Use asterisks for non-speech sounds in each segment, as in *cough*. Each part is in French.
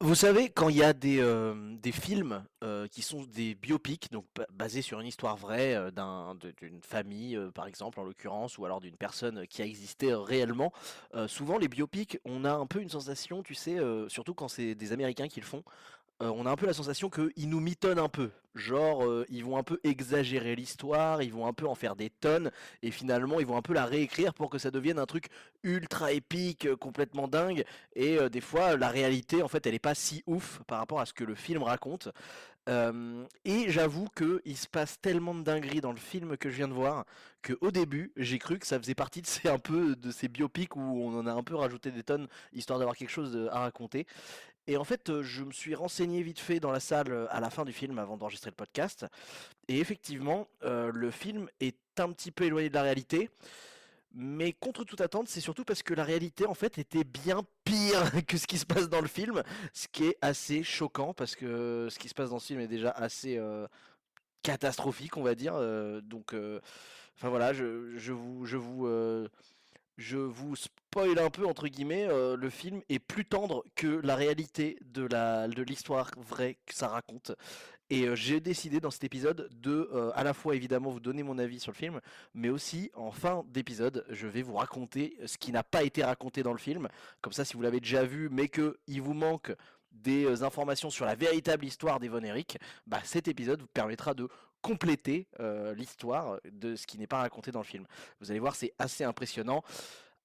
Vous savez, quand il y a des, euh, films euh, qui sont des biopics, donc ba- basés sur une histoire vraie euh, d'un, d'une famille, par exemple, en l'occurrence, ou alors d'une personne qui a existé réellement, souvent les biopics, on a un peu une sensation, tu sais, surtout quand c'est des Américains qui le font, euh, on a un peu la sensation qu'ils nous mitonnent un peu. Genre, euh, ils vont un peu exagérer l'histoire, ils vont un peu en faire des tonnes, et finalement, ils vont un peu la réécrire pour que ça devienne un truc ultra épique, euh, complètement dingue. Et des fois, la réalité, en fait, elle est pas si ouf par rapport à ce que le film raconte. Et j'avoue que il se passe tellement de dingueries dans le film que je viens de voir que au début, j'ai cru que ça faisait partie de ces de ces biopics où on en a un peu rajouté des tonnes histoire d'avoir quelque chose à raconter. Et en fait, euh, je me suis renseigné vite fait dans la salle euh, à la fin du film avant d'enregistrer le podcast. Et effectivement, euh, le film est un petit peu éloigné de la réalité. Mais contre toute attente, c'est surtout parce que la réalité en fait était bien pire *laughs* que ce qui se passe dans le film, ce qui est assez choquant parce que ce qui se passe dans ce film est déjà assez catastrophique, on va dire. donc, enfin voilà, je, vous, je vous, je vous spoil un peu entre guillemets. euh, le film est plus tendre que la réalité de la, de l'histoire vraie que ça raconte. Et euh, j'ai décidé dans cet épisode de euh, à la fois évidemment vous donner mon avis sur le film, mais aussi en fin d'épisode, je vais vous raconter ce qui n'a pas été raconté dans le film. Comme ça, si vous l'avez déjà vu, mais que il vous manque des informations sur la véritable histoire d'Evon Eric, bah, cet épisode vous permettra de compléter euh, l'histoire de ce qui n'est pas raconté dans le film. Vous allez voir, c'est assez impressionnant.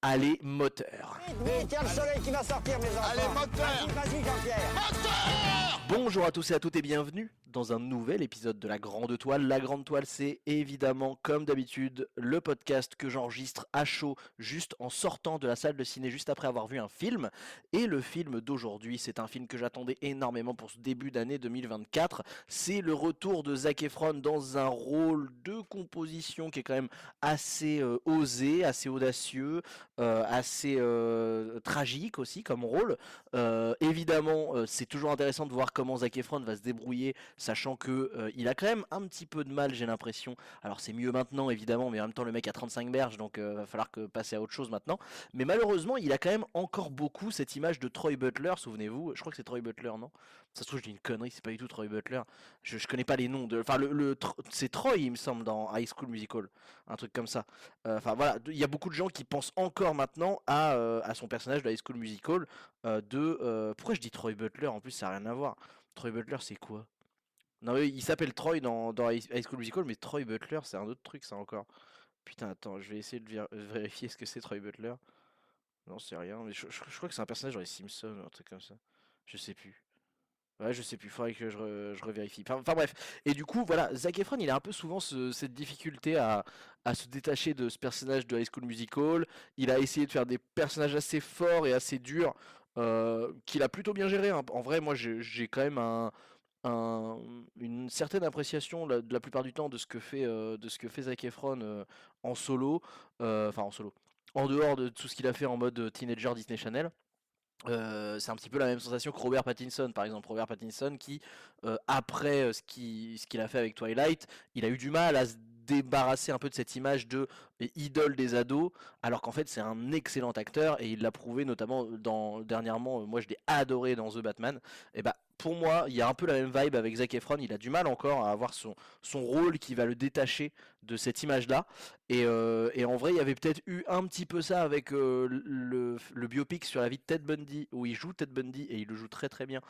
Allez, moteur Vite, il y a le soleil qui va sortir, mes enfants. Allez, moteur Vas-y, vas-y, Jean-Pierre. Bonjour à tous et à toutes et bienvenue dans un nouvel épisode de La Grande Toile. La Grande Toile, c'est évidemment, comme d'habitude, le podcast que j'enregistre à chaud juste en sortant de la salle de ciné, juste après avoir vu un film. Et le film d'aujourd'hui, c'est un film que j'attendais énormément pour ce début d'année 2024. C'est le retour de Zac Efron dans un rôle de composition qui est quand même assez euh, osé, assez audacieux, assez euh, tragique aussi comme rôle. Euh, évidemment, euh, c'est toujours intéressant de voir comment Zac Efron va se débrouiller, sachant que euh, il a quand même un petit peu de mal, j'ai l'impression. Alors c'est mieux maintenant, évidemment, mais en même temps le mec a 35 berges, donc euh, va falloir que passer à autre chose maintenant. Mais malheureusement, il a quand même encore beaucoup cette image de Troy Butler. Souvenez-vous, je crois que c'est Troy Butler, non? Ça se trouve, je dis une connerie, c'est pas du tout Troy Butler. Je, je connais pas les noms de. Enfin, le, le c'est Troy, il me semble, dans High School Musical, un truc comme ça. Euh, Enfin voilà, il y a beaucoup de gens qui pensent encore maintenant à, euh, à son personnage de High School Musical euh, de pourquoi je dis Troy Butler? En plus ça n'a rien à voir. Troy Butler c'est quoi? Non mais il s'appelle Troy dans, dans High School Musical mais Troy Butler c'est un autre truc ça encore. Putain attends je vais essayer de vér- *laughs* vérifier ce que c'est Troy Butler. Non c'est rien mais je, je- je crois que c'est un personnage dans les Simpsons un truc comme ça. Je sais plus. Ouais, je sais plus, faudrait que je, je revérifie. Enfin, bref, et du coup, voilà, Zac Efron, il a un peu souvent ce- cette difficulté à, à se détacher de ce personnage de High School Musical. Il a essayé de faire des personnages assez forts et assez durs, euh, qu'il a plutôt bien géré. hein. En vrai, moi, j'ai quand même un, un- une certaine appréciation de la plupart du temps de ce que fait, euh, de ce que fait Efron euh, en solo, euh, enfin en solo, en dehors de tout ce qu'il a fait en mode teenager Disney Channel. Euh, c'est un petit peu la même sensation que Robert Pattinson, par exemple. Robert Pattinson qui, euh, après euh, ce qui- ce qu'il a fait avec Twilight, il a eu du mal à se débarrasser un peu de cette image de idole des ados, alors qu'en fait c'est un excellent acteur et il l'a prouvé notamment dans dernièrement. euh, Moi je l'ai adoré dans The Batman. Et bah pour moi il y a un peu la même vibe avec Zac Efron. Il a du mal encore à avoir son rôle qui va le détacher de cette image-là. Et, euh, et en vrai, il y avait peut-être eu un petit peu ça avec euh, le, biopic sur la vie de Ted Bundy, où il joue Ted Bundy et il le joue très très bien.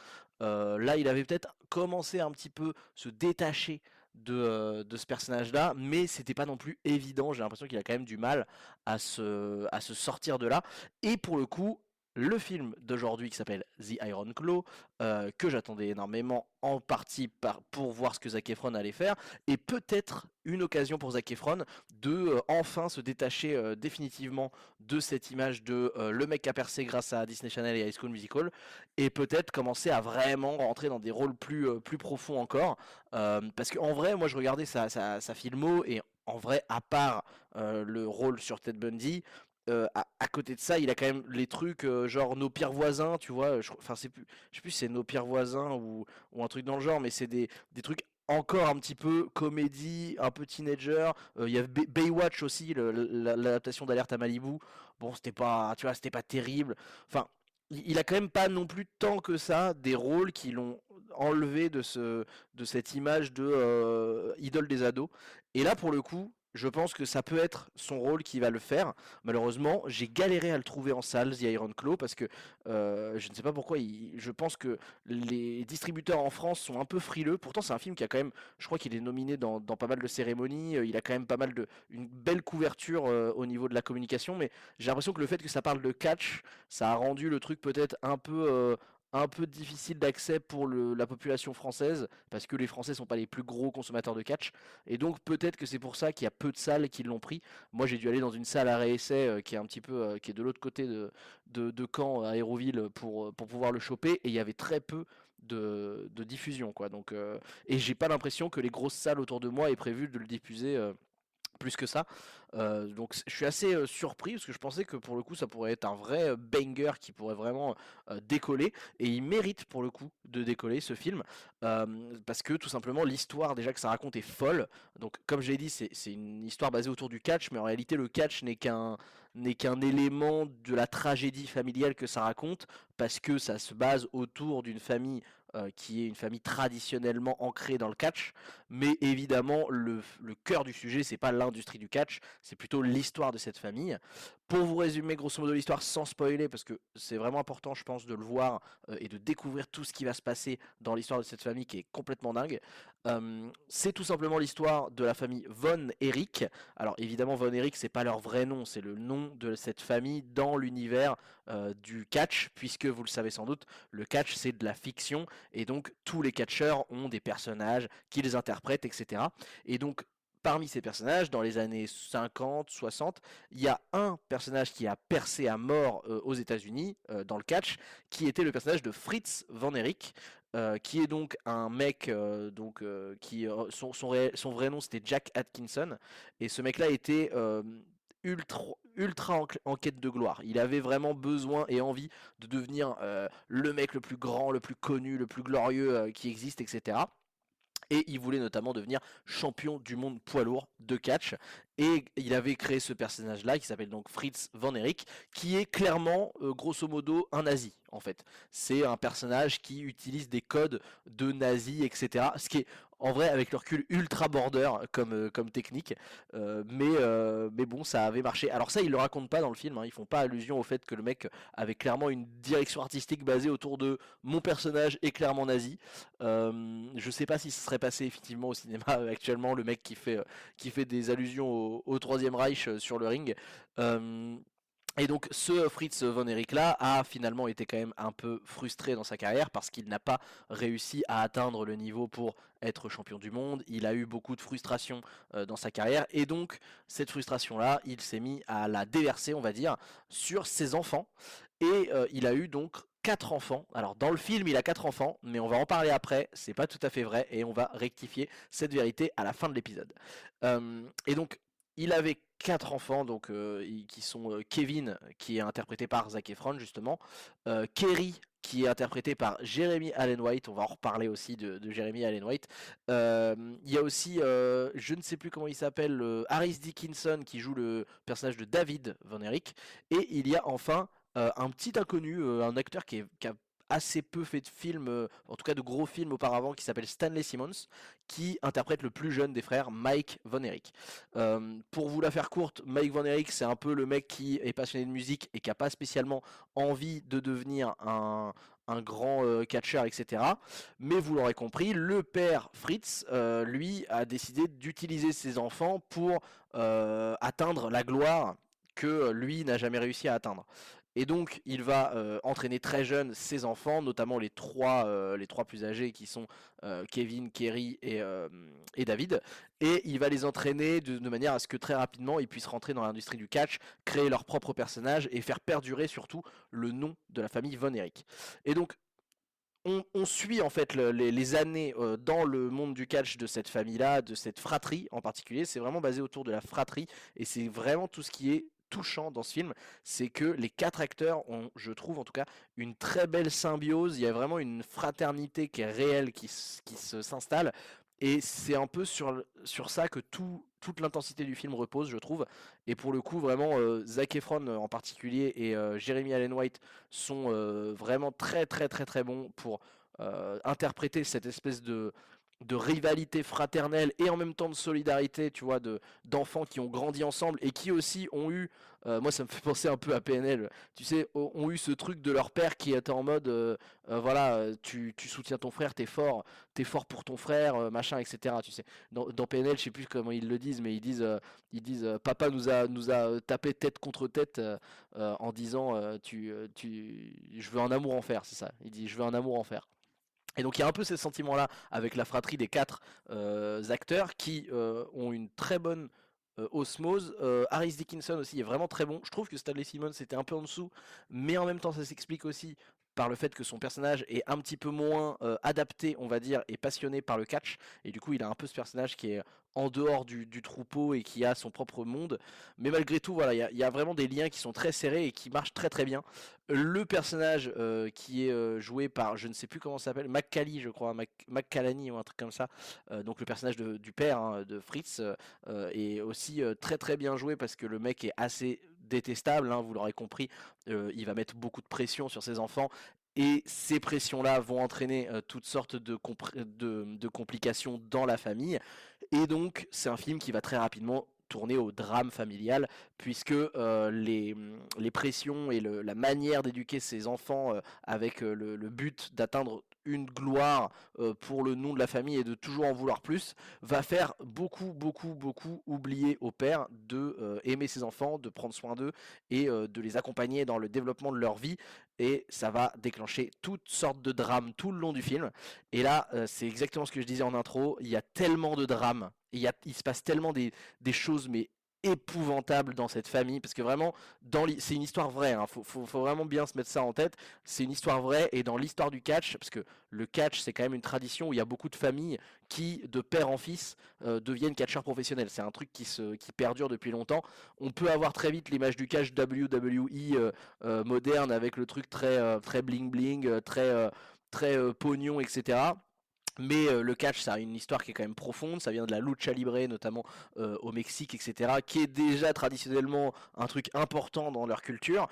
Là, il avait peut-être commencé un petit peu se détacher de, euh, de ce personnage-là, mais c'était pas non plus évident. J'ai l'impression qu'il a quand même du mal à se, à se sortir de là. Et pour le coup, le film d'aujourd'hui qui s'appelle The Iron Claw, euh, que j'attendais énormément en partie par, pour voir ce que Zac Efron allait faire, et peut-être une occasion pour Zac Efron de euh, enfin se détacher euh, définitivement de cette image de le mec a percé grâce à Disney Channel et High School Musical, et peut-être commencer à vraiment rentrer dans des rôles plus, plus profonds encore. Parce qu'en vrai, moi je regardais sa, sa, sa filmo, et en vrai, à part le rôle sur Ted Bundy, euh, à, côté de ça, il a quand même les trucs euh, genre nos pires voisins, tu vois. Enfin, c'est plus, je sais plus c'est nos pires voisins ou, un truc dans le genre, mais c'est des, des trucs encore un petit peu comédie, un peu teenager. Euh, Il y a Bay- Baywatch aussi, l'adaptation d'Alerte à Malibu. Bon, c'était pas, tu vois, c'était pas terrible. Enfin, il a quand même pas non plus tant que ça des rôles qui l'ont enlevé de ce de cette image de idole des ados. Et là, pour le coup, je pense que ça peut être son rôle qui va le faire. Malheureusement, j'ai galéré à le trouver en salle, The Iron Claw, parce que euh, je ne sais pas pourquoi. je pense que les distributeurs en France sont un peu frileux. Pourtant, c'est un film qui a quand même, je crois qu'il est nominé dans, pas mal de cérémonies. Euh, il a quand même pas mal de, une belle couverture euh, au niveau de la communication. Mais j'ai l'impression que le fait que ça parle de catch, ça a rendu le truc peut-être un peu un peu difficile d'accès pour la population française, parce que les Français sont pas les plus gros consommateurs de catch, et donc peut-être que c'est pour ça qu'il y a peu de salles qui l'ont pris. Moi j'ai dû aller dans une salle à réessai euh, qui est un petit peu, euh, qui est de l'autre côté de, de, Caen, à Hérouville, pour, euh, pour pouvoir le choper, et il y avait très peu de, diffusion, quoi. Donc, et j'ai pas l'impression que les grosses salles autour de moi aient prévu de le diffuser plus que ça. Euh, donc je suis assez euh, surpris parce que je pensais que pour le coup ça pourrait être un vrai euh, banger qui pourrait vraiment décoller et il mérite pour le coup de décoller ce film parce que tout simplement l'histoire déjà que ça raconte est folle. Donc comme j'ai dit c'est une histoire basée autour du catch mais en réalité le catch n'est qu'un n'est qu'un élément de la tragédie familiale que ça raconte parce que ça se base autour d'une famille qui est une famille traditionnellement ancrée dans le catch, mais évidemment le, cœur du sujet c'est pas l'industrie du catch, c'est plutôt l'histoire de cette famille. Pour vous résumer grosso modo l'histoire sans spoiler, parce que c'est vraiment important je pense de le voir euh, et de découvrir tout ce qui va se passer dans l'histoire de cette famille qui est complètement dingue. Euh, c'est tout simplement l'histoire de la famille Von Eric. Alors évidemment Von Eric c'est pas leur vrai nom, c'est le nom de cette famille dans l'univers euh, du catch, puisque vous le savez sans doute, le catch c'est de la fiction et donc tous les catcheurs ont des personnages qui les interprètent, etc. Et donc parmi ces personnages, dans les années 50, 60, il y a un personnage qui a percé à mort euh, aux États-Unis euh, dans le catch, qui était le personnage de Fritz Van Erich, euh, qui est donc un mec donc qui son, son, vrai nom c'était Jack Atkinson et ce mec là était ultra ultra en, quête de gloire. Il avait vraiment besoin et envie de devenir le mec le plus grand, le plus connu, le plus glorieux qui existe, etc et il voulait notamment devenir champion du monde poids lourd de catch. Et il avait créé ce personnage-là qui s'appelle donc Fritz Van Erich, qui est clairement, euh, grosso modo, un nazi en fait. C'est un personnage qui utilise des codes de nazi, etc. Ce qui est en vrai avec le recul ultra border comme, euh, technique mais, euh, mais bon ça avait marché alors ça ils le racontent pas dans le film hein. ils font pas allusion au fait que le mec avait clairement une direction artistique basée autour de mon personnage est clairement nazi je sais pas si ce serait passé effectivement au cinéma actuellement le mec qui fait, qui fait des allusions au, au troisième Reich sur le ring et donc ce Fritz von Erich là a finalement été quand même un peu frustré dans sa carrière parce qu'il n'a pas réussi à atteindre le niveau pour être champion du monde. Il a eu beaucoup de frustration euh, dans sa carrière et donc cette frustration là, il s'est mis à la déverser, on va dire, sur ses enfants. Et euh, il a eu donc quatre enfants. Alors dans le film, il a quatre enfants, mais on va en parler après. C'est pas tout à fait vrai et on va rectifier cette vérité à la fin de l'épisode. Euh, et donc il avait quatre enfants, donc euh, qui sont euh, Kevin, qui est interprété par Zac Efron justement, euh, Kerry, qui est interprété par Jeremy Allen White. On va en reparler aussi de, Jeremy Allen White. Il y a aussi, je ne sais plus comment il s'appelle, Harris Dickinson qui joue le personnage de David Von Erich. Et il y a enfin un petit inconnu, un acteur qui, est, qui a assez peu fait de films, euh, en tout cas de gros films auparavant, qui s'appelle Stanley Simmons, qui interprète le plus jeune des frères, Mike Von Erich. Euh, pour vous la faire courte, Mike Von Erich, c'est un peu le mec qui est passionné de musique et qui n'a pas spécialement envie de devenir un, grand euh, catcheur, etc. Mais vous l'aurez compris, le père Fritz, lui, a décidé d'utiliser ses enfants pour atteindre la gloire que lui n'a jamais réussi à atteindre. Et donc, il va euh, entraîner très jeune ses enfants, notamment les trois, euh, les trois plus âgés qui sont euh, Kevin, Kerry et, et, David. Et il va les entraîner de, manière à ce que très rapidement ils puissent rentrer dans l'industrie du catch, créer leur propre personnage et faire perdurer surtout le nom de la famille Von Erich. Et donc, on, suit en fait les, les, années dans le monde du catch de cette famille-là, de cette fratrie en particulier. C'est vraiment basé autour de la fratrie et c'est vraiment tout ce qui est touchant dans ce film, c'est que les quatre acteurs ont, je trouve en tout cas, une très belle symbiose. Il y a vraiment une fraternité qui est réelle, qui, qui s'installe. Et c'est un peu sur, sur ça que tout, toute l'intensité du film repose, je trouve. Et pour le coup, vraiment, euh, Zac Efron en particulier et euh, Jeremy Allen White sont euh, vraiment très très très très bons pour interpréter cette espèce de, de rivalité fraternelle et en même temps de solidarité, tu vois, de d'enfants qui ont grandi ensemble et qui aussi ont eu, euh, moi ça me *laughs* fait penser un peu à PNL, tu sais, ont eu ce truc de leur père qui était en mode, euh, euh, voilà, tu, tu, soutiens ton frère, t'es fort, t'es fort pour ton frère, machin, etc. Tu sais, dans, PNL, je sais plus comment ils le disent, mais ils disent, ils disent, papa nous a nous a tapé tête contre tête en disant, tu, tu, je veux un amour en fer, c'est ça. Il dit, je veux un amour en fer. Et donc il y a un peu ces sentiments-là avec la fratrie des quatre euh, acteurs qui euh, ont une très bonne euh, osmose. Harris Dickinson aussi est vraiment très bon. Je trouve que Stanley Simmons était un peu en dessous, mais en même temps ça s'explique aussi par le fait que son personnage est un petit peu moins adapté, on va dire, et passionné par le catch. Et du coup, il a un peu ce personnage qui est en dehors du, troupeau et qui a son propre monde. Mais malgré tout, voilà, il y, a vraiment des liens qui sont très serrés et qui marchent très très bien. Le personnage euh, qui est euh, joué par, je ne sais plus comment s'appelle, McCallie, je crois, McCallany ou un truc comme ça. Euh, donc le personnage du père hein, de Fritz est aussi très très bien joué parce que le mec est assez détestable, hein, vous l'aurez compris, il va mettre beaucoup de pression sur ses enfants et ces pressions-là vont entraîner toutes sortes de, complications dans la famille. Et donc, c'est un film qui va très rapidement tourner au drame familial, puisque euh, les, pressions et la manière d'éduquer ses enfants euh, avec euh, le, but d'atteindre une gloire pour le nom de la famille et de toujours en vouloir plus, va faire beaucoup, beaucoup, beaucoup oublier au père de aimer ses enfants, de prendre soin d'eux et de les accompagner dans le développement de leur vie. Et ça va déclencher toutes sortes de drames tout le long du film. Et là, c'est exactement ce que je disais en intro, il y a tellement de drames il, il se passe tellement des choses mais épouvantables dans cette famille parce que vraiment dans c'est une histoire vraie hein, faut, vraiment bien se mettre ça en tête. C'est une histoire vraie et dans l'histoire du catch parce que le catch c'est quand même une tradition où il y a beaucoup de familles qui de père en fils euh, deviennent catcheurs professionnels. C'est un truc qui se perdure depuis longtemps. On peut avoir très vite l'image du catch WWE euh, euh, moderne avec le truc très très bling bling très très pognon etc mais euh, le catch, ça a une histoire qui est quand même profonde. Ça vient de la lucha libre, notamment euh, au Mexique, etc., qui est déjà traditionnellement un truc important dans leur culture,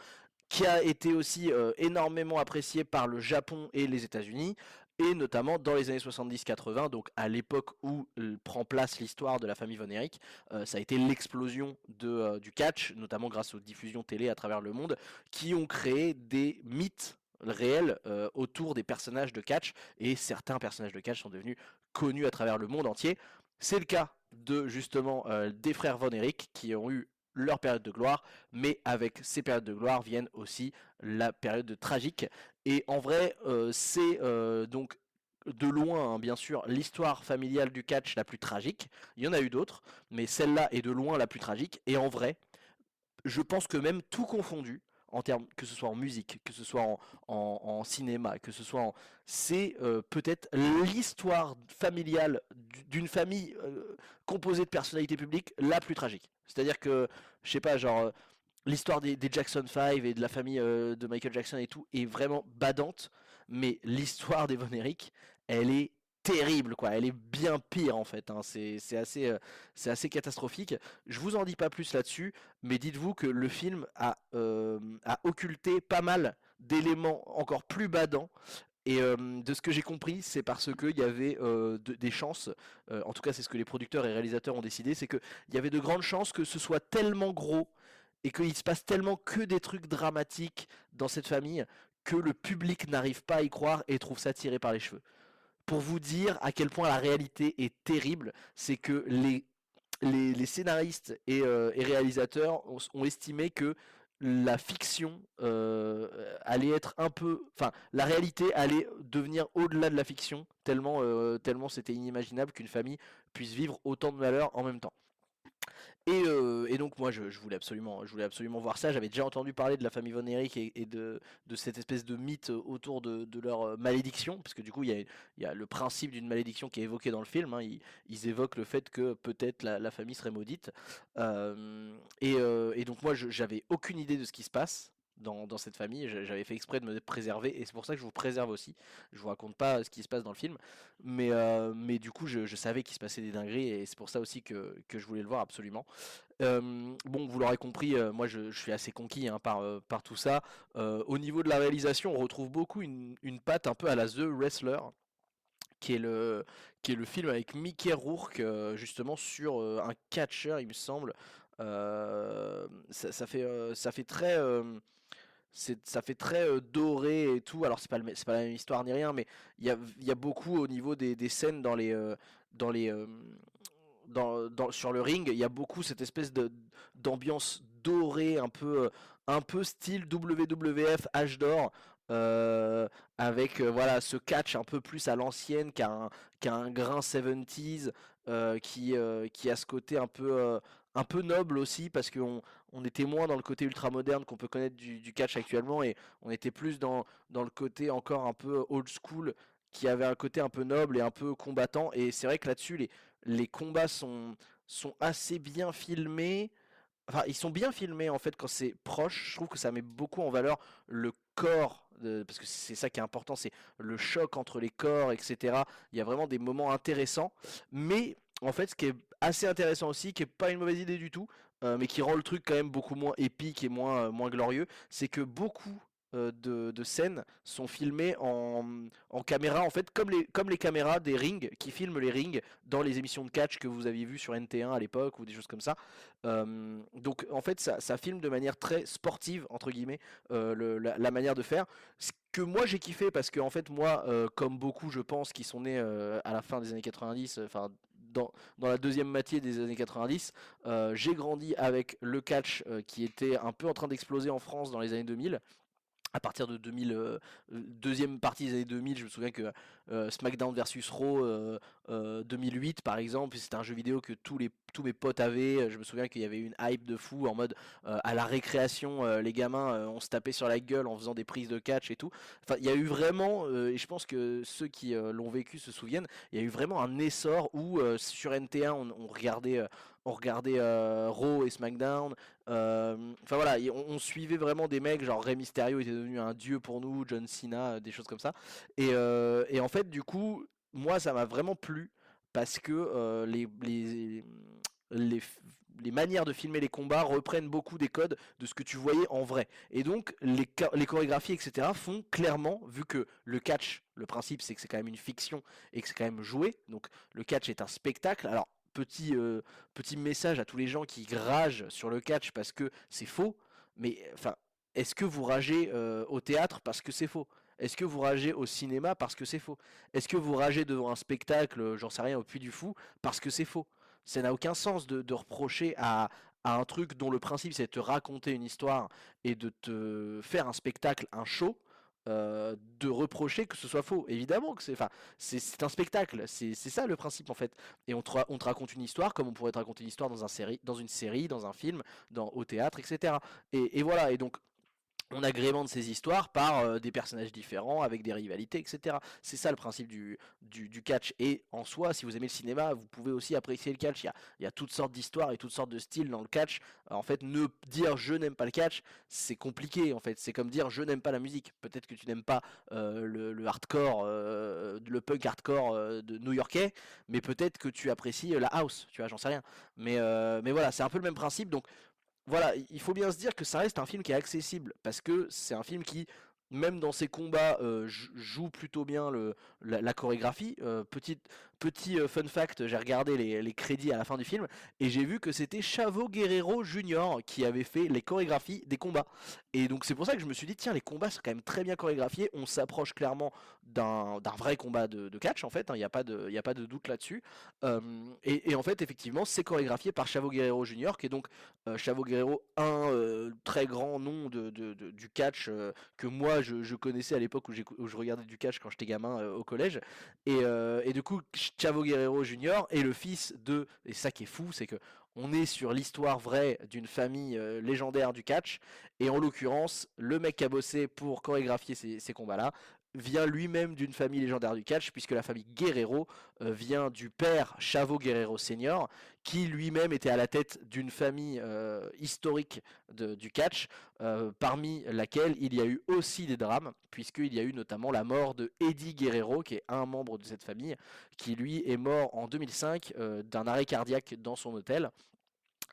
qui a été aussi euh, énormément apprécié par le Japon et les États-Unis, et notamment dans les années 70-80, donc à l'époque où prend place l'histoire de la famille Von Erich, ça a été l'explosion du catch, notamment grâce aux diffusions télé à travers le monde, qui ont créé des mythes réel euh, autour des personnages de catch et certains personnages de catch sont devenus connus à travers le monde entier. C'est le cas de justement euh, des frères Von Erich qui ont eu leur période de gloire, mais avec ces périodes de gloire viennent aussi la période de tragique. Et en vrai, euh, c'est donc de loin, hein, bien sûr, l'histoire familiale du catch la plus tragique. Il y en a eu d'autres, mais celle-là est de loin la plus tragique. Et en vrai, je pense que même tout confondu, en termes que ce soit en musique, que ce soit en, cinéma, que ce soit en c'est euh, peut-être l'histoire familiale d'une famille euh, composée de personnalités publiques la plus tragique. C'est-à-dire que je sais pas genre euh, l'histoire des, Jackson 5 et de la famille de Michael Jackson et tout est vraiment badante, mais l'histoire des Von Erich, elle est terrible quoi. Elle est bien pire en fait hein. c'est assez euh, c'est assez catastrophique. Je vous en dis pas plus là-dessus mais dites-vous que le film a euh, occulté pas mal d'éléments encore plus badants. Et euh, de ce que j'ai compris, c'est parce qu'il y avait des chances, en tout cas c'est ce que les producteurs et réalisateurs ont décidé, c'est qu'il y avait de grandes chances que ce soit tellement gros et qu'il se passe tellement que des trucs dramatiques dans cette famille que le public n'arrive pas à y croire et trouve ça tiré par les cheveux pour vous dire à quel point la réalité est terrible, c'est que les, scénaristes euh, et, réalisateurs ont, estimé que la fiction euh, allait être un peu, enfin, la réalité allait devenir au-delà de la fiction, tellement, euh, tellement c'était inimaginable qu'une famille puisse vivre autant de malheurs en même temps. Euh, et, donc moi je, voulais absolument, je voulais absolument voir ça. J'avais déjà entendu parler de la famille Von Erich et, de, cette espèce de mythe autour de, leur euh, malédiction, parce que du coup il y a, le principe d'une malédiction qui est évoqué dans le film. Hein. Ils, évoquent le fait que peut-être la, famille serait maudite. Euh, et, donc moi j'avais aucune idée de ce qui se passe dans, dans cette famille. J'a- J'avais fait exprès de me préserver et c'est pour ça que je vous préserve aussi. Je vous raconte pas ce qui se passe dans le film, mais, euh, mais du coup, je, savais qu'il se passait des dingueries et c'est pour ça aussi que, que je voulais le voir absolument. Euh, bon, vous l'aurez compris, euh, moi je, suis assez conquis hein, par, par tout ça. Au niveau de la réalisation, on retrouve beaucoup une, une patte un peu à la The Wrestler qui est le, qui est le film avec Mickey Rourke, justement sur un catcheur, il me semble. Ça, fait, ça fait très, ça fait très euh, doré et tout. Alors c'est pas, c'est pas la même histoire ni rien, mais il y a, y a beaucoup au niveau des, des scènes dans les, euh, dans les, euh, dans, dans- sur le ring, il y a beaucoup cette espèce de d'ambiance dorée, un peu, un peu style WWF H d'or, avec voilà ce catch un peu plus à l'ancienne qu'un qu'un grain 70s, euh, qui, qui a ce côté un peu, un peu noble aussi, parce qu'on on était moins dans le côté ultra moderne qu'on peut connaître du, catch actuellement, et on était plus dans, le côté encore un peu old school, qui avait un côté un peu noble et un peu combattant, et c'est vrai que là-dessus, les, combats sont, assez bien filmés. Enfin, ils sont bien filmés en fait quand c'est proche. Je trouve que ça met beaucoup en valeur le corps, parce que c'est ça qui est important, c'est le choc entre les corps, etc. Il y a vraiment des moments intéressants. Mais en fait, ce qui est assez intéressant aussi, qui est pas une mauvaise idée du tout, euh, mais qui rend le truc quand même beaucoup moins épique et moins, euh, moins glorieux, c'est que beaucoup euh, de, de scènes sont filmées en, en caméra, en fait, comme les, comme les caméras des rings, qui filment les rings dans les émissions de catch que vous aviez vues sur NT1 à l'époque ou des choses comme ça. Donc en fait ça, ça filme de manière très sportive entre guillemets le- la, manière de faire. Ce que moi j'ai kiffé parce que en fait moi comme beaucoup je pense qui sont nés à la fin des années 90, euh, enfin dans, la deuxième moitié des années 90, euh, j'ai grandi avec le catch euh, qui était un peu en train d'exploser en France dans les années 2000 à partir de 2000, euh, deuxième partie des années 2000, je me souviens que euh, SmackDown versus Raw euh, euh, 2008 par exemple, c'était un jeu vidéo que tous les tous mes potes avaient. Je me souviens qu'il y avait une hype de fou en mode à la récréation, les gamins, on se tapait sur la gueule en faisant des prises de catch et tout. Enfin, il y a eu vraiment, et je pense que ceux qui l'ont vécu se souviennent, il y a eu vraiment un essor où sur NT1 on, regardait, on regardait euh, Raw et SmackDown. euh, Enfin voilà, on, suivait vraiment des mecs, genre Rey Mysterio était devenu un dieu pour nous, John Cena, euh, des choses comme ça. Et, en fait, du coup, moi ça m'a vraiment plu parce que les, les, les, les manières de filmer les combats reprennent beaucoup des codes de ce que tu voyais en vrai. Et donc les, les chorégraphies, etc. font clairement, vu que le catch, le principe c'est que c'est quand même une fiction et que c'est quand même joué, donc le catch est un spectacle. Alors petit, euh, petit message à tous les gens qui ragent sur le catch parce que c'est faux, mais enfin, est-ce que vous ragez euh, au théâtre parce que c'est faux? Est-ce que vous ragez au cinéma parce que c'est faux? Est-ce que vous ragez devant un spectacle, euh, j'en sais rien, au Puy du Fou, parce que c'est faux? Ça n'a aucun sens de, de reprocher à, à un truc dont le principe c'est de te raconter une histoire et de te faire un spectacle, un show, euh, de reprocher que ce soit faux. Évidemment que c'est, enfin, c'est, un spectacle, c'est, ça le principe en fait. Et on te, on te raconte une histoire comme on pourrait te raconter une histoire dans, un série, dans une série, dans un film, dans, au théâtre, etc. Et, et voilà, et donc on agrémente ces histoires par euh, des personnages différents, avec des rivalités, etc. C'est ça le principe du, du, catch. Et en soi, si vous aimez le cinéma, vous pouvez aussi apprécier le catch. Il y a, toutes sortes d'histoires et toutes sortes de styles dans le catch. En fait, ne dire je n'aime pas le catch, c'est compliqué. En fait, c'est comme dire je n'aime pas la musique. Peut-être que tu n'aimes pas euh, le, hardcore, euh, le punk hardcore de new-yorkais, mais peut-être que tu apprécies la house. Tu vois, j'en sais rien. Mais, mais voilà, c'est un peu le même principe. Donc voilà, il faut bien se dire que ça reste un film qui est accessible parce que c'est un film qui, même dans ses combats, euh, jou- joue plutôt bien la, chorégraphie. Euh, petit euh, fun fact, j'ai regardé les, crédits à la fin du film et j'ai vu que c'était Chavo Guerrero Jr. qui avait fait les chorégraphies des combats. Et donc c'est pour ça que je me suis dit, tiens, les combats sont quand même très bien chorégraphiés. On s'approche clairement d'un vrai combat de, catch en fait, il n'y a, pas de- doute là-dessus. Euh, et, en fait, effectivement, c'est chorégraphié par Chavo Guerrero Jr., qui est donc Chavo Guerrero, un très grand nom du catch que moi je, connaissais à l'époque où, je regardais du catch quand j'étais gamin euh, au collège. Et, euh, du coup, Chavo Guerrero Jr. est le fils de. Et ça qui est fou, c'est que on est sur l'histoire vraie d'une famille euh, légendaire du catch. Et en l'occurrence, le mec qui a bossé pour chorégraphier ces, ces combats-là vient lui-même d'une famille légendaire du catch, puisque la famille Guerrero euh, vient du père Chavo Guerrero Senior, qui lui-même était à la tête d'une famille euh, historique du catch, euh, parmi laquelle il y a eu aussi des drames, puisqu'il y a eu notamment la mort de Eddie Guerrero, qui est un membre de cette famille, qui lui est mort en 2005 d'un arrêt cardiaque dans son hôtel.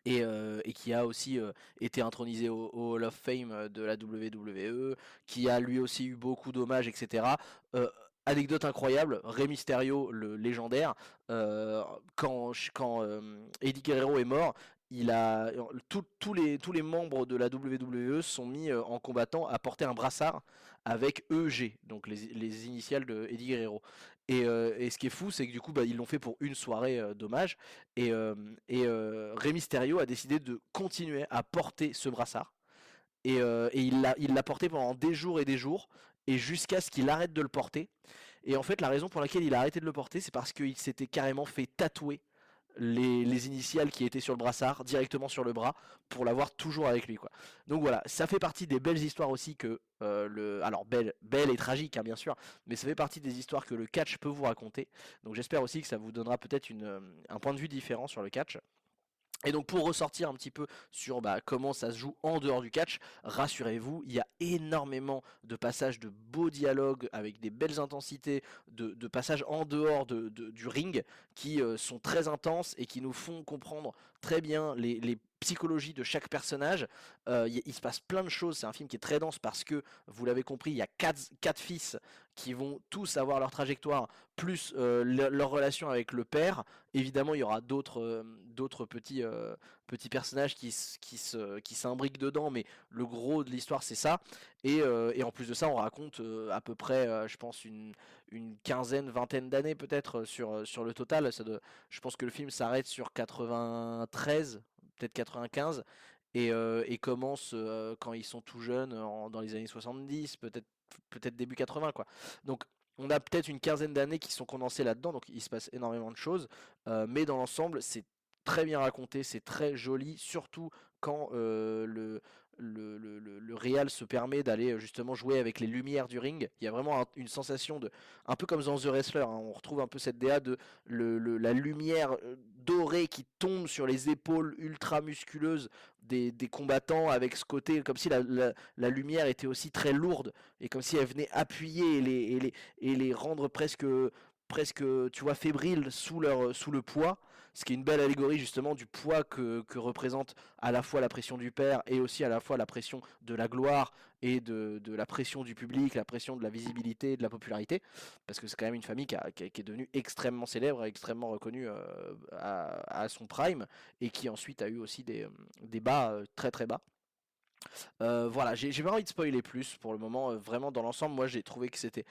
Euh, et, qui a aussi euh, été intronisé au, Hall of Fame euh, de la WWE, qui a lui aussi eu beaucoup d'hommages, etc. anecdote incroyable, Rey Mysterio, le légendaire, quand, Eddie Guerrero est mort, tous les membres de la WWE sont mis en combattant à porter un brassard avec EG, donc les, les initiales de Eddie Guerrero. Euh, et, ce qui est fou, c'est que du coup, bah, ils l'ont fait pour une soirée euh, dommage. Et, euh, et Rey Mysterio a décidé de continuer à porter ce brassard. Et, il l'a porté pendant des jours et des jours, et jusqu'à ce qu'il arrête de le porter. Et en fait, la raison pour laquelle il a arrêté de le porter, c'est parce qu'il s'était carrément fait tatouer les, initiales qui étaient sur le brassard directement sur le bras pour l'avoir toujours avec lui quoi. Donc voilà, ça fait partie des belles histoires aussi que euh, le alors belle belle et tragique hein, bien sûr, mais ça fait partie des histoires que le catch peut vous raconter. Donc j'espère aussi que ça vous donnera peut-être euh, un point de vue différent sur le catch. Et donc pour ressortir un petit peu sur bah, comment ça se joue en dehors du catch, rassurez-vous, il y a énormément de passages de beaux dialogues avec des belles intensités, de, passages en dehors du ring qui euh, sont très intenses et qui nous font comprendre très bien les psychologies de chaque personnage. Euh, il, se passe plein de choses. C'est un film qui est très dense parce que, vous l'avez compris, il y a quatre, fils qui vont tous avoir leur trajectoire, plus euh, leur relation avec le père. Évidemment, il y aura d'autres euh, petits, petits personnages qui, qui, s'imbriquent dedans, mais le gros de l'histoire, c'est ça. Et, en plus de ça, on raconte à peu près, je pense, une, une quinzaine, vingtaine d'années peut-être sur, sur le total. Je pense que le film s'arrête sur 93, peut-être 95, et, et commence quand ils sont tout jeunes, dans les années 70, peut-être peut-être début 80 quoi. Donc on a peut-être une quinzaine d'années qui sont condensées là-dedans, donc il se passe énormément de choses, mais dans l'ensemble c'est très bien raconté, c'est très joli, surtout quand le, le, Real se permet d'aller euh, justement jouer avec les lumières du ring. Il y a vraiment une sensation de, un peu comme dans The Wrestler, hein. on retrouve un peu cette DA de la lumière euh, dorée qui tombe sur les épaules ultra musculeuses des, combattants avec ce côté, comme si la, lumière était aussi très lourde et comme si elle venait appuyer et les, et les, rendre presque presque tu vois fébriles sous leur sous le poids ce qui est une belle allégorie justement du poids que, représente à la fois la pression du père et aussi à la fois la pression de la gloire et de, la pression du public, la pression de la visibilité, de la popularité, parce que c'est quand même une famille qui, est devenue extrêmement célèbre, extrêmement reconnue euh, à, son prime, et qui ensuite a eu aussi des, des bas euh, très très bas. Euh, voilà, j'ai pas envie de spoiler plus pour le moment. vraiment, dans l'ensemble, moi j'ai trouvé que c'était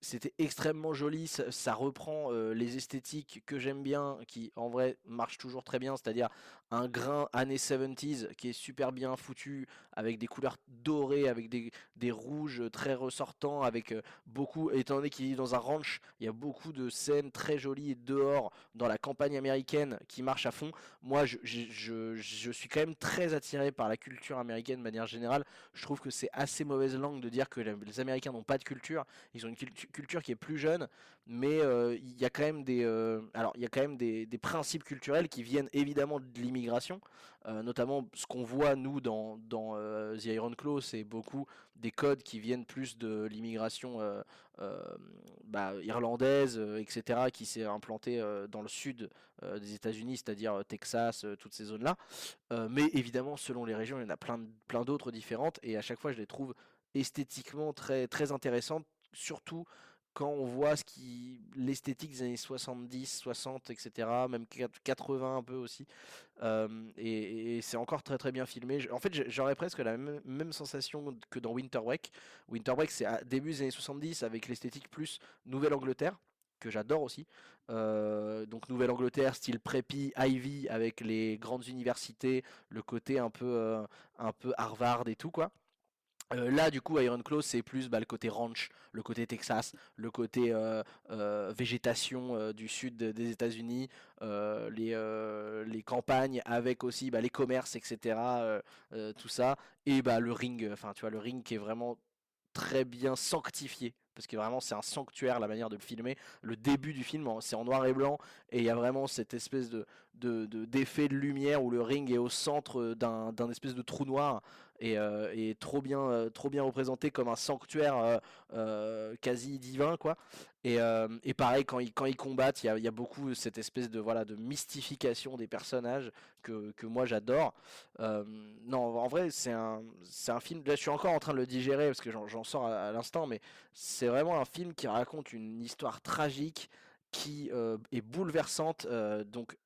c'était extrêmement joli, ça, reprend les esthétiques que j'aime bien, qui en vrai marchent toujours très bien, c'est-à-dire un grain années 70s qui est super bien foutu, avec des couleurs dorées, avec des, des rouges très ressortants, avec beaucoup, étant donné qu'il est dans un ranch, il y a beaucoup de scènes très jolies dehors, dans la campagne américaine, qui marchent à fond. Moi, je, je, je, suis quand même très attiré par la culture américaine de manière générale. Je trouve que c'est assez mauvaise langue de dire que les Américains n'ont pas de culture, ils ont une culture qui est plus jeune, mais il y a quand même des, alors il y a quand même des, des principes culturels qui viennent évidemment de l'immigration migration, euh, notamment ce qu'on voit nous dans, dans euh, The Iron Claw, c'est beaucoup des codes qui viennent plus de l'immigration euh, bah, irlandaise, etc., qui s'est implantée dans le sud des États-Unis, c'est-à-dire Texas, toutes ces zones-là. mais évidemment, selon les régions, il y en a plein, plein d'autres différentes, et à chaque fois, je les trouve esthétiquement très, très intéressantes, surtout quand on voit ce qui l'esthétique des années 70, 60, etc., même 80 un peu aussi, et, c'est encore très très bien filmé. En fait, j'aurais presque la même, sensation que dans Winter Winter Winterwreck, c'est début des années 70 avec l'esthétique plus Nouvelle-Angleterre que j'adore aussi. donc Nouvelle-Angleterre, style Preppy, Ivy, avec les grandes universités, le côté un peu, un peu Harvard et tout quoi. Euh, là, du coup, Iron Claw, c'est plus bah, le côté ranch, le côté Texas, le côté euh, euh, végétation du sud des États-Unis, les, les, campagnes avec aussi bah, les commerces, etc. tout ça, et bah, le ring, enfin, tu vois, le ring qui est vraiment très bien sanctifié parce que vraiment c'est un sanctuaire la manière de le filmer. Le début du film, c'est en noir et blanc, et il y a vraiment cette espèce de d'effet de, de, lumière où le ring est au centre d'un espèce de trou noir et, euh, trop bien euh, trop bien représenté comme un sanctuaire euh, quasi divin quoi. Et, pareil quand ils quand ils combattent il y a, beaucoup cette espèce de voilà de mystification des personnages que, moi j'adore. Non en vrai c'est un c'est un film là je suis encore en train de le digérer parce que j'en sors à, l'instant mais c'est vraiment un film qui raconte une histoire tragique qui est bouleversante donc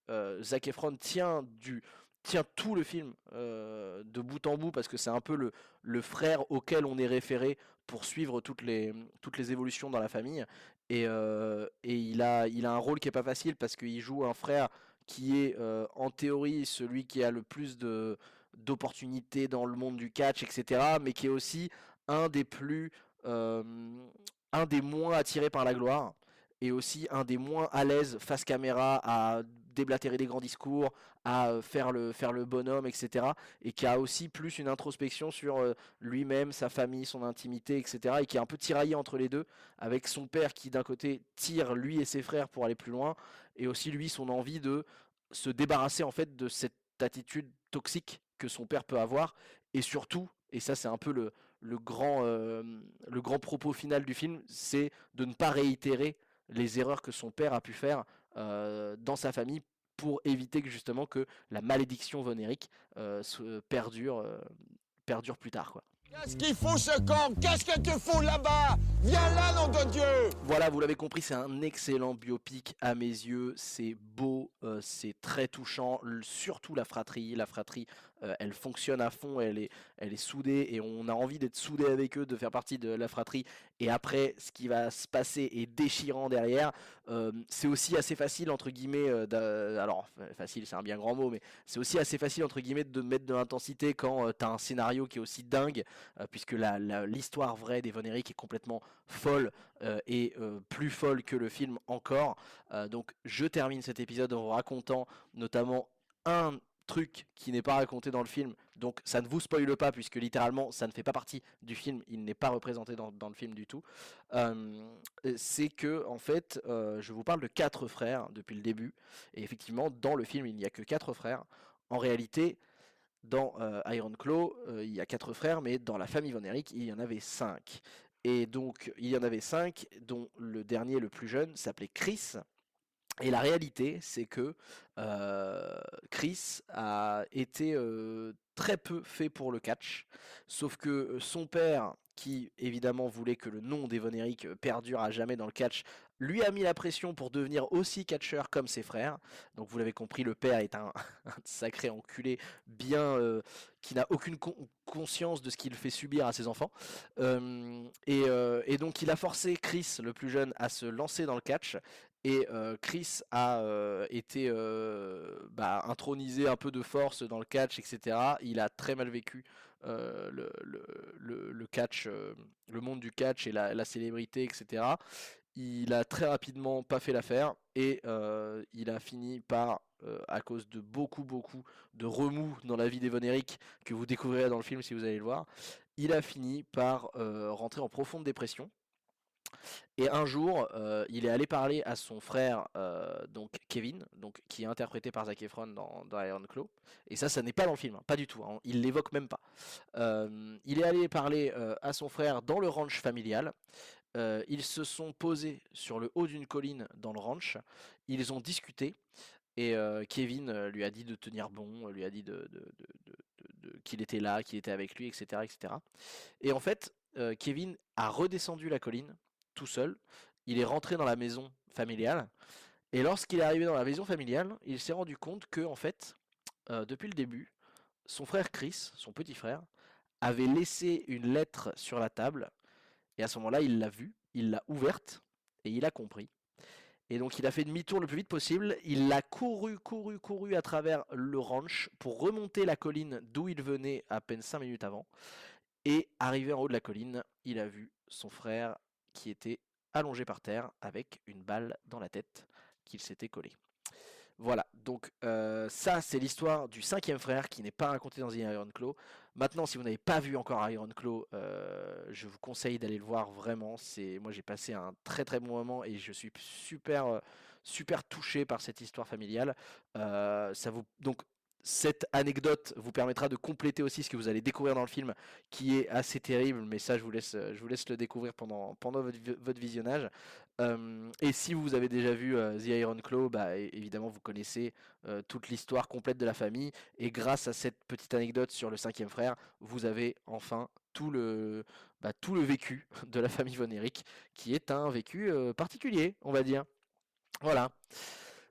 Zac Efron tient du tient tout le film euh, de bout en bout parce que c'est un peu le, le, frère auquel on est référé pour suivre toutes les, toutes les évolutions dans la famille. Et, euh, et il, a, il a un rôle qui est pas facile parce qu'il joue un frère qui est euh, en théorie celui qui a le plus de d'opportunités dans le monde du catch, etc. Mais qui est aussi un des plus un des moins attirés par la gloire et aussi un des moins à l'aise face caméra à déblatérer des grands discours, à euh, faire le, faire le bonhomme, etc. Et qui a aussi plus une introspection sur euh, lui-même, sa famille, son intimité, etc. Et qui est un peu tiraillé entre les deux, avec son père qui d'un côté tire lui et ses frères pour aller plus loin, et aussi lui son envie de se débarrasser en fait de cette attitude toxique que son père peut avoir, et surtout, et ça c'est un peu le, le grand, euh, le grand propos final du film, c'est de ne pas réitérer les erreurs que son père a pu faire euh, dans sa famille pour éviter que justement que la malédiction vonérique euh, se perdure, euh, perdure plus tard quoi. Qu'est-ce qu'il faut ce camp Qu'est-ce que tu fous là-bas? Viens là, nom de Dieu Voilà, vous l'avez compris, c'est un excellent biopic à mes yeux. C'est beau, c'est très touchant, surtout la fratrie. La fratrie euh, elle fonctionne à fond, elle est, elle est soudée et on a envie d'être soudé avec eux, de faire partie de la fratrie. Et après, ce qui va se passer est déchirant derrière. Euh, c'est aussi assez facile entre guillemets, euh, alors facile, c'est un bien grand mot, mais c'est aussi assez facile entre guillemets de mettre de l'intensité quand tu as un scénario qui est aussi dingue, puisque l'histoire vraie des Von Eric est complètement folle et plus folle que le film encore. donc je termine cet épisode en vous racontant notamment un truc qui n'est pas raconté dans le film, donc ça ne vous spoile pas puisque littéralement ça ne fait pas partie du film, il n'est pas représenté dans, le film du tout. Euh, c'est que en fait, euh, je vous parle de quatre frères depuis le début, et effectivement dans le film il n'y a que quatre frères. En réalité, dans euh, Iron Claw, il y a quatre frères, mais dans la famille Von Erich, il y en avait cinq. Et donc il y en avait cinq, dont le dernier, le plus jeune, s'appelait Chris. Et la réalité, c'est que Chris a été très peu fait pour le catch, sauf que son père, qui évidemment voulait que le nom d'Evon Eric perdure à jamais dans le catch, lui a mis la pression pour devenir aussi catcheur comme ses frères. Donc vous l'avez compris, le père est un, *laughs* sacré enculé, bien qui n'a aucune conscience de ce qu'il fait subir à ses enfants. et, et, donc il a forcé Chris, le plus jeune, à se lancer dans le catch. Et Chris a été bah, intronisé un peu de force dans le catch, etc. Il a très mal vécu le, le, catch, le monde du catch et la, célébrité, etc. Il a très rapidement pas fait l'affaire et il a fini par, à cause de beaucoup, beaucoup de remous dans la vie d'Evon Eric, que vous découvrirez dans le film si vous allez le voir, il a fini par rentrer en profonde dépression et un jour, euh, il est allé parler à son frère, euh, donc Kevin, qui est interprété par Zac Efron dans, Iron Claw. Et ça, ça n'est pas dans le film, hein, pas du tout. Hein, il l'évoque même pas. Euh, il est allé parler à son frère dans le ranch familial. ils se sont posés sur le haut d'une colline dans le ranch. Ils ont discuté. Et Kevin lui a dit de tenir bon, lui a dit qu'il était là, qu'il était avec lui, etc., etc. Et en fait, Kevin a redescendu la colline tout seul. Il est rentré dans la maison familiale. Et lorsqu'il est arrivé dans la maison familiale, il s'est rendu compte que, en fait, euh, depuis le début, son frère Chris, son petit frère, avait laissé une lettre sur la table. Et à ce moment-là, il l'a vue, il l'a ouverte et il a compris. Et donc il a fait demi-tour le plus vite possible. Il a couru, couru, couru à travers le ranch pour remonter la colline d'où il venait à peine 5 minutes avant. Et arrivé en haut de la colline, il a vu son frère qui était allongé par terre avec une balle dans la tête qu'il s'était collée. Voilà, donc euh, ça c'est l'histoire du cinquième frère qui n'est pas raconté dans The Iron Claw. Maintenant, si vous n'avez pas vu encore Iron Claw, euh, je vous conseille d'aller le voir vraiment. C'est moi j'ai passé un très très bon moment et je suis super euh, super touché par cette histoire familiale. ça vous donc cette anecdote vous permettra de compléter aussi ce que vous allez découvrir dans le film, qui est assez terrible, mais ça je vous laisse, je vous laisse le découvrir pendant, pendant votre, visionnage. et si vous avez déjà vu The Iron Claw, bah, évidemment vous connaissez toute l'histoire complète de la famille, et grâce à cette petite anecdote sur le cinquième frère, vous avez enfin tout le, bah, tout le vécu de la famille Von Erich, qui est un vécu particulier, on va dire. Voilà.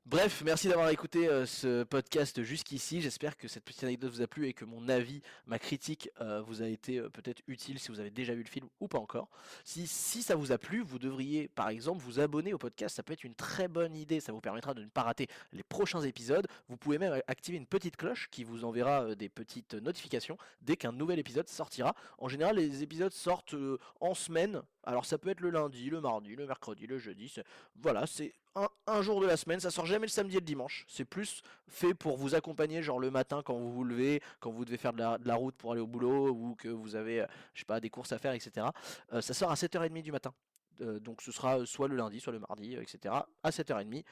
Bref, merci d'avoir écouté euh, ce podcast jusqu'ici. J'espère que cette petite anecdote vous a plu et que mon avis, ma critique euh, vous a été euh, peut-être utile si vous avez déjà vu le film ou pas encore. Si, si ça vous a plu, vous devriez par exemple vous abonner au podcast. Ça peut être une très bonne idée. Ça vous permettra de ne pas rater les prochains épisodes. Vous pouvez même activer une petite cloche qui vous enverra des petites notifications dès qu'un nouvel épisode sortira. En général, les épisodes sortent en semaine. Alors ça peut être le lundi, le mardi, le mercredi, le jeudi. Voilà, c'est un, jour de la semaine, ça sort jamais le samedi et le dimanche. C'est plus fait pour vous accompagner, genre le matin quand vous vous levez, quand vous devez faire de la, route pour aller au boulot ou que vous avez, euh, je sais pas, des courses à faire, etc. Euh, ça sort à 7h30 du matin. Euh, donc ce sera soit le lundi, soit le mardi, etc. à 7h30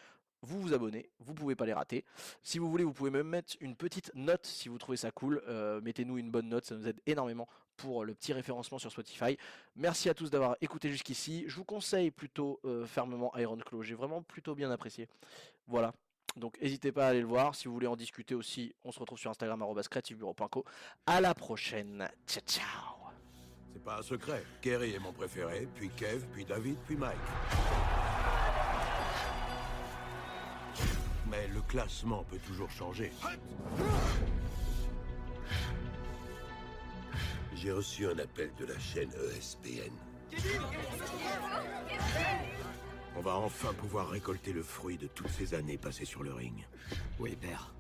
vous vous abonnez, vous pouvez pas les rater. Si vous voulez, vous pouvez même mettre une petite note si vous trouvez ça cool. Mettez-nous une bonne note, ça nous aide énormément pour le petit référencement sur Spotify. Merci à tous d'avoir écouté jusqu'ici. Je vous conseille plutôt euh, fermement Iron Claw. J'ai vraiment plutôt bien apprécié. Voilà. Donc n'hésitez pas à aller le voir. Si vous voulez en discuter aussi, on se retrouve sur Instagram creativebureau.co. À la prochaine. Ciao ciao. C'est pas un secret. Kerry est mon préféré, puis Kev, puis David, puis Mike. Mais le classement peut toujours changer. J'ai reçu un appel de la chaîne ESPN. On va enfin pouvoir récolter le fruit de toutes ces années passées sur le ring. Oui, père.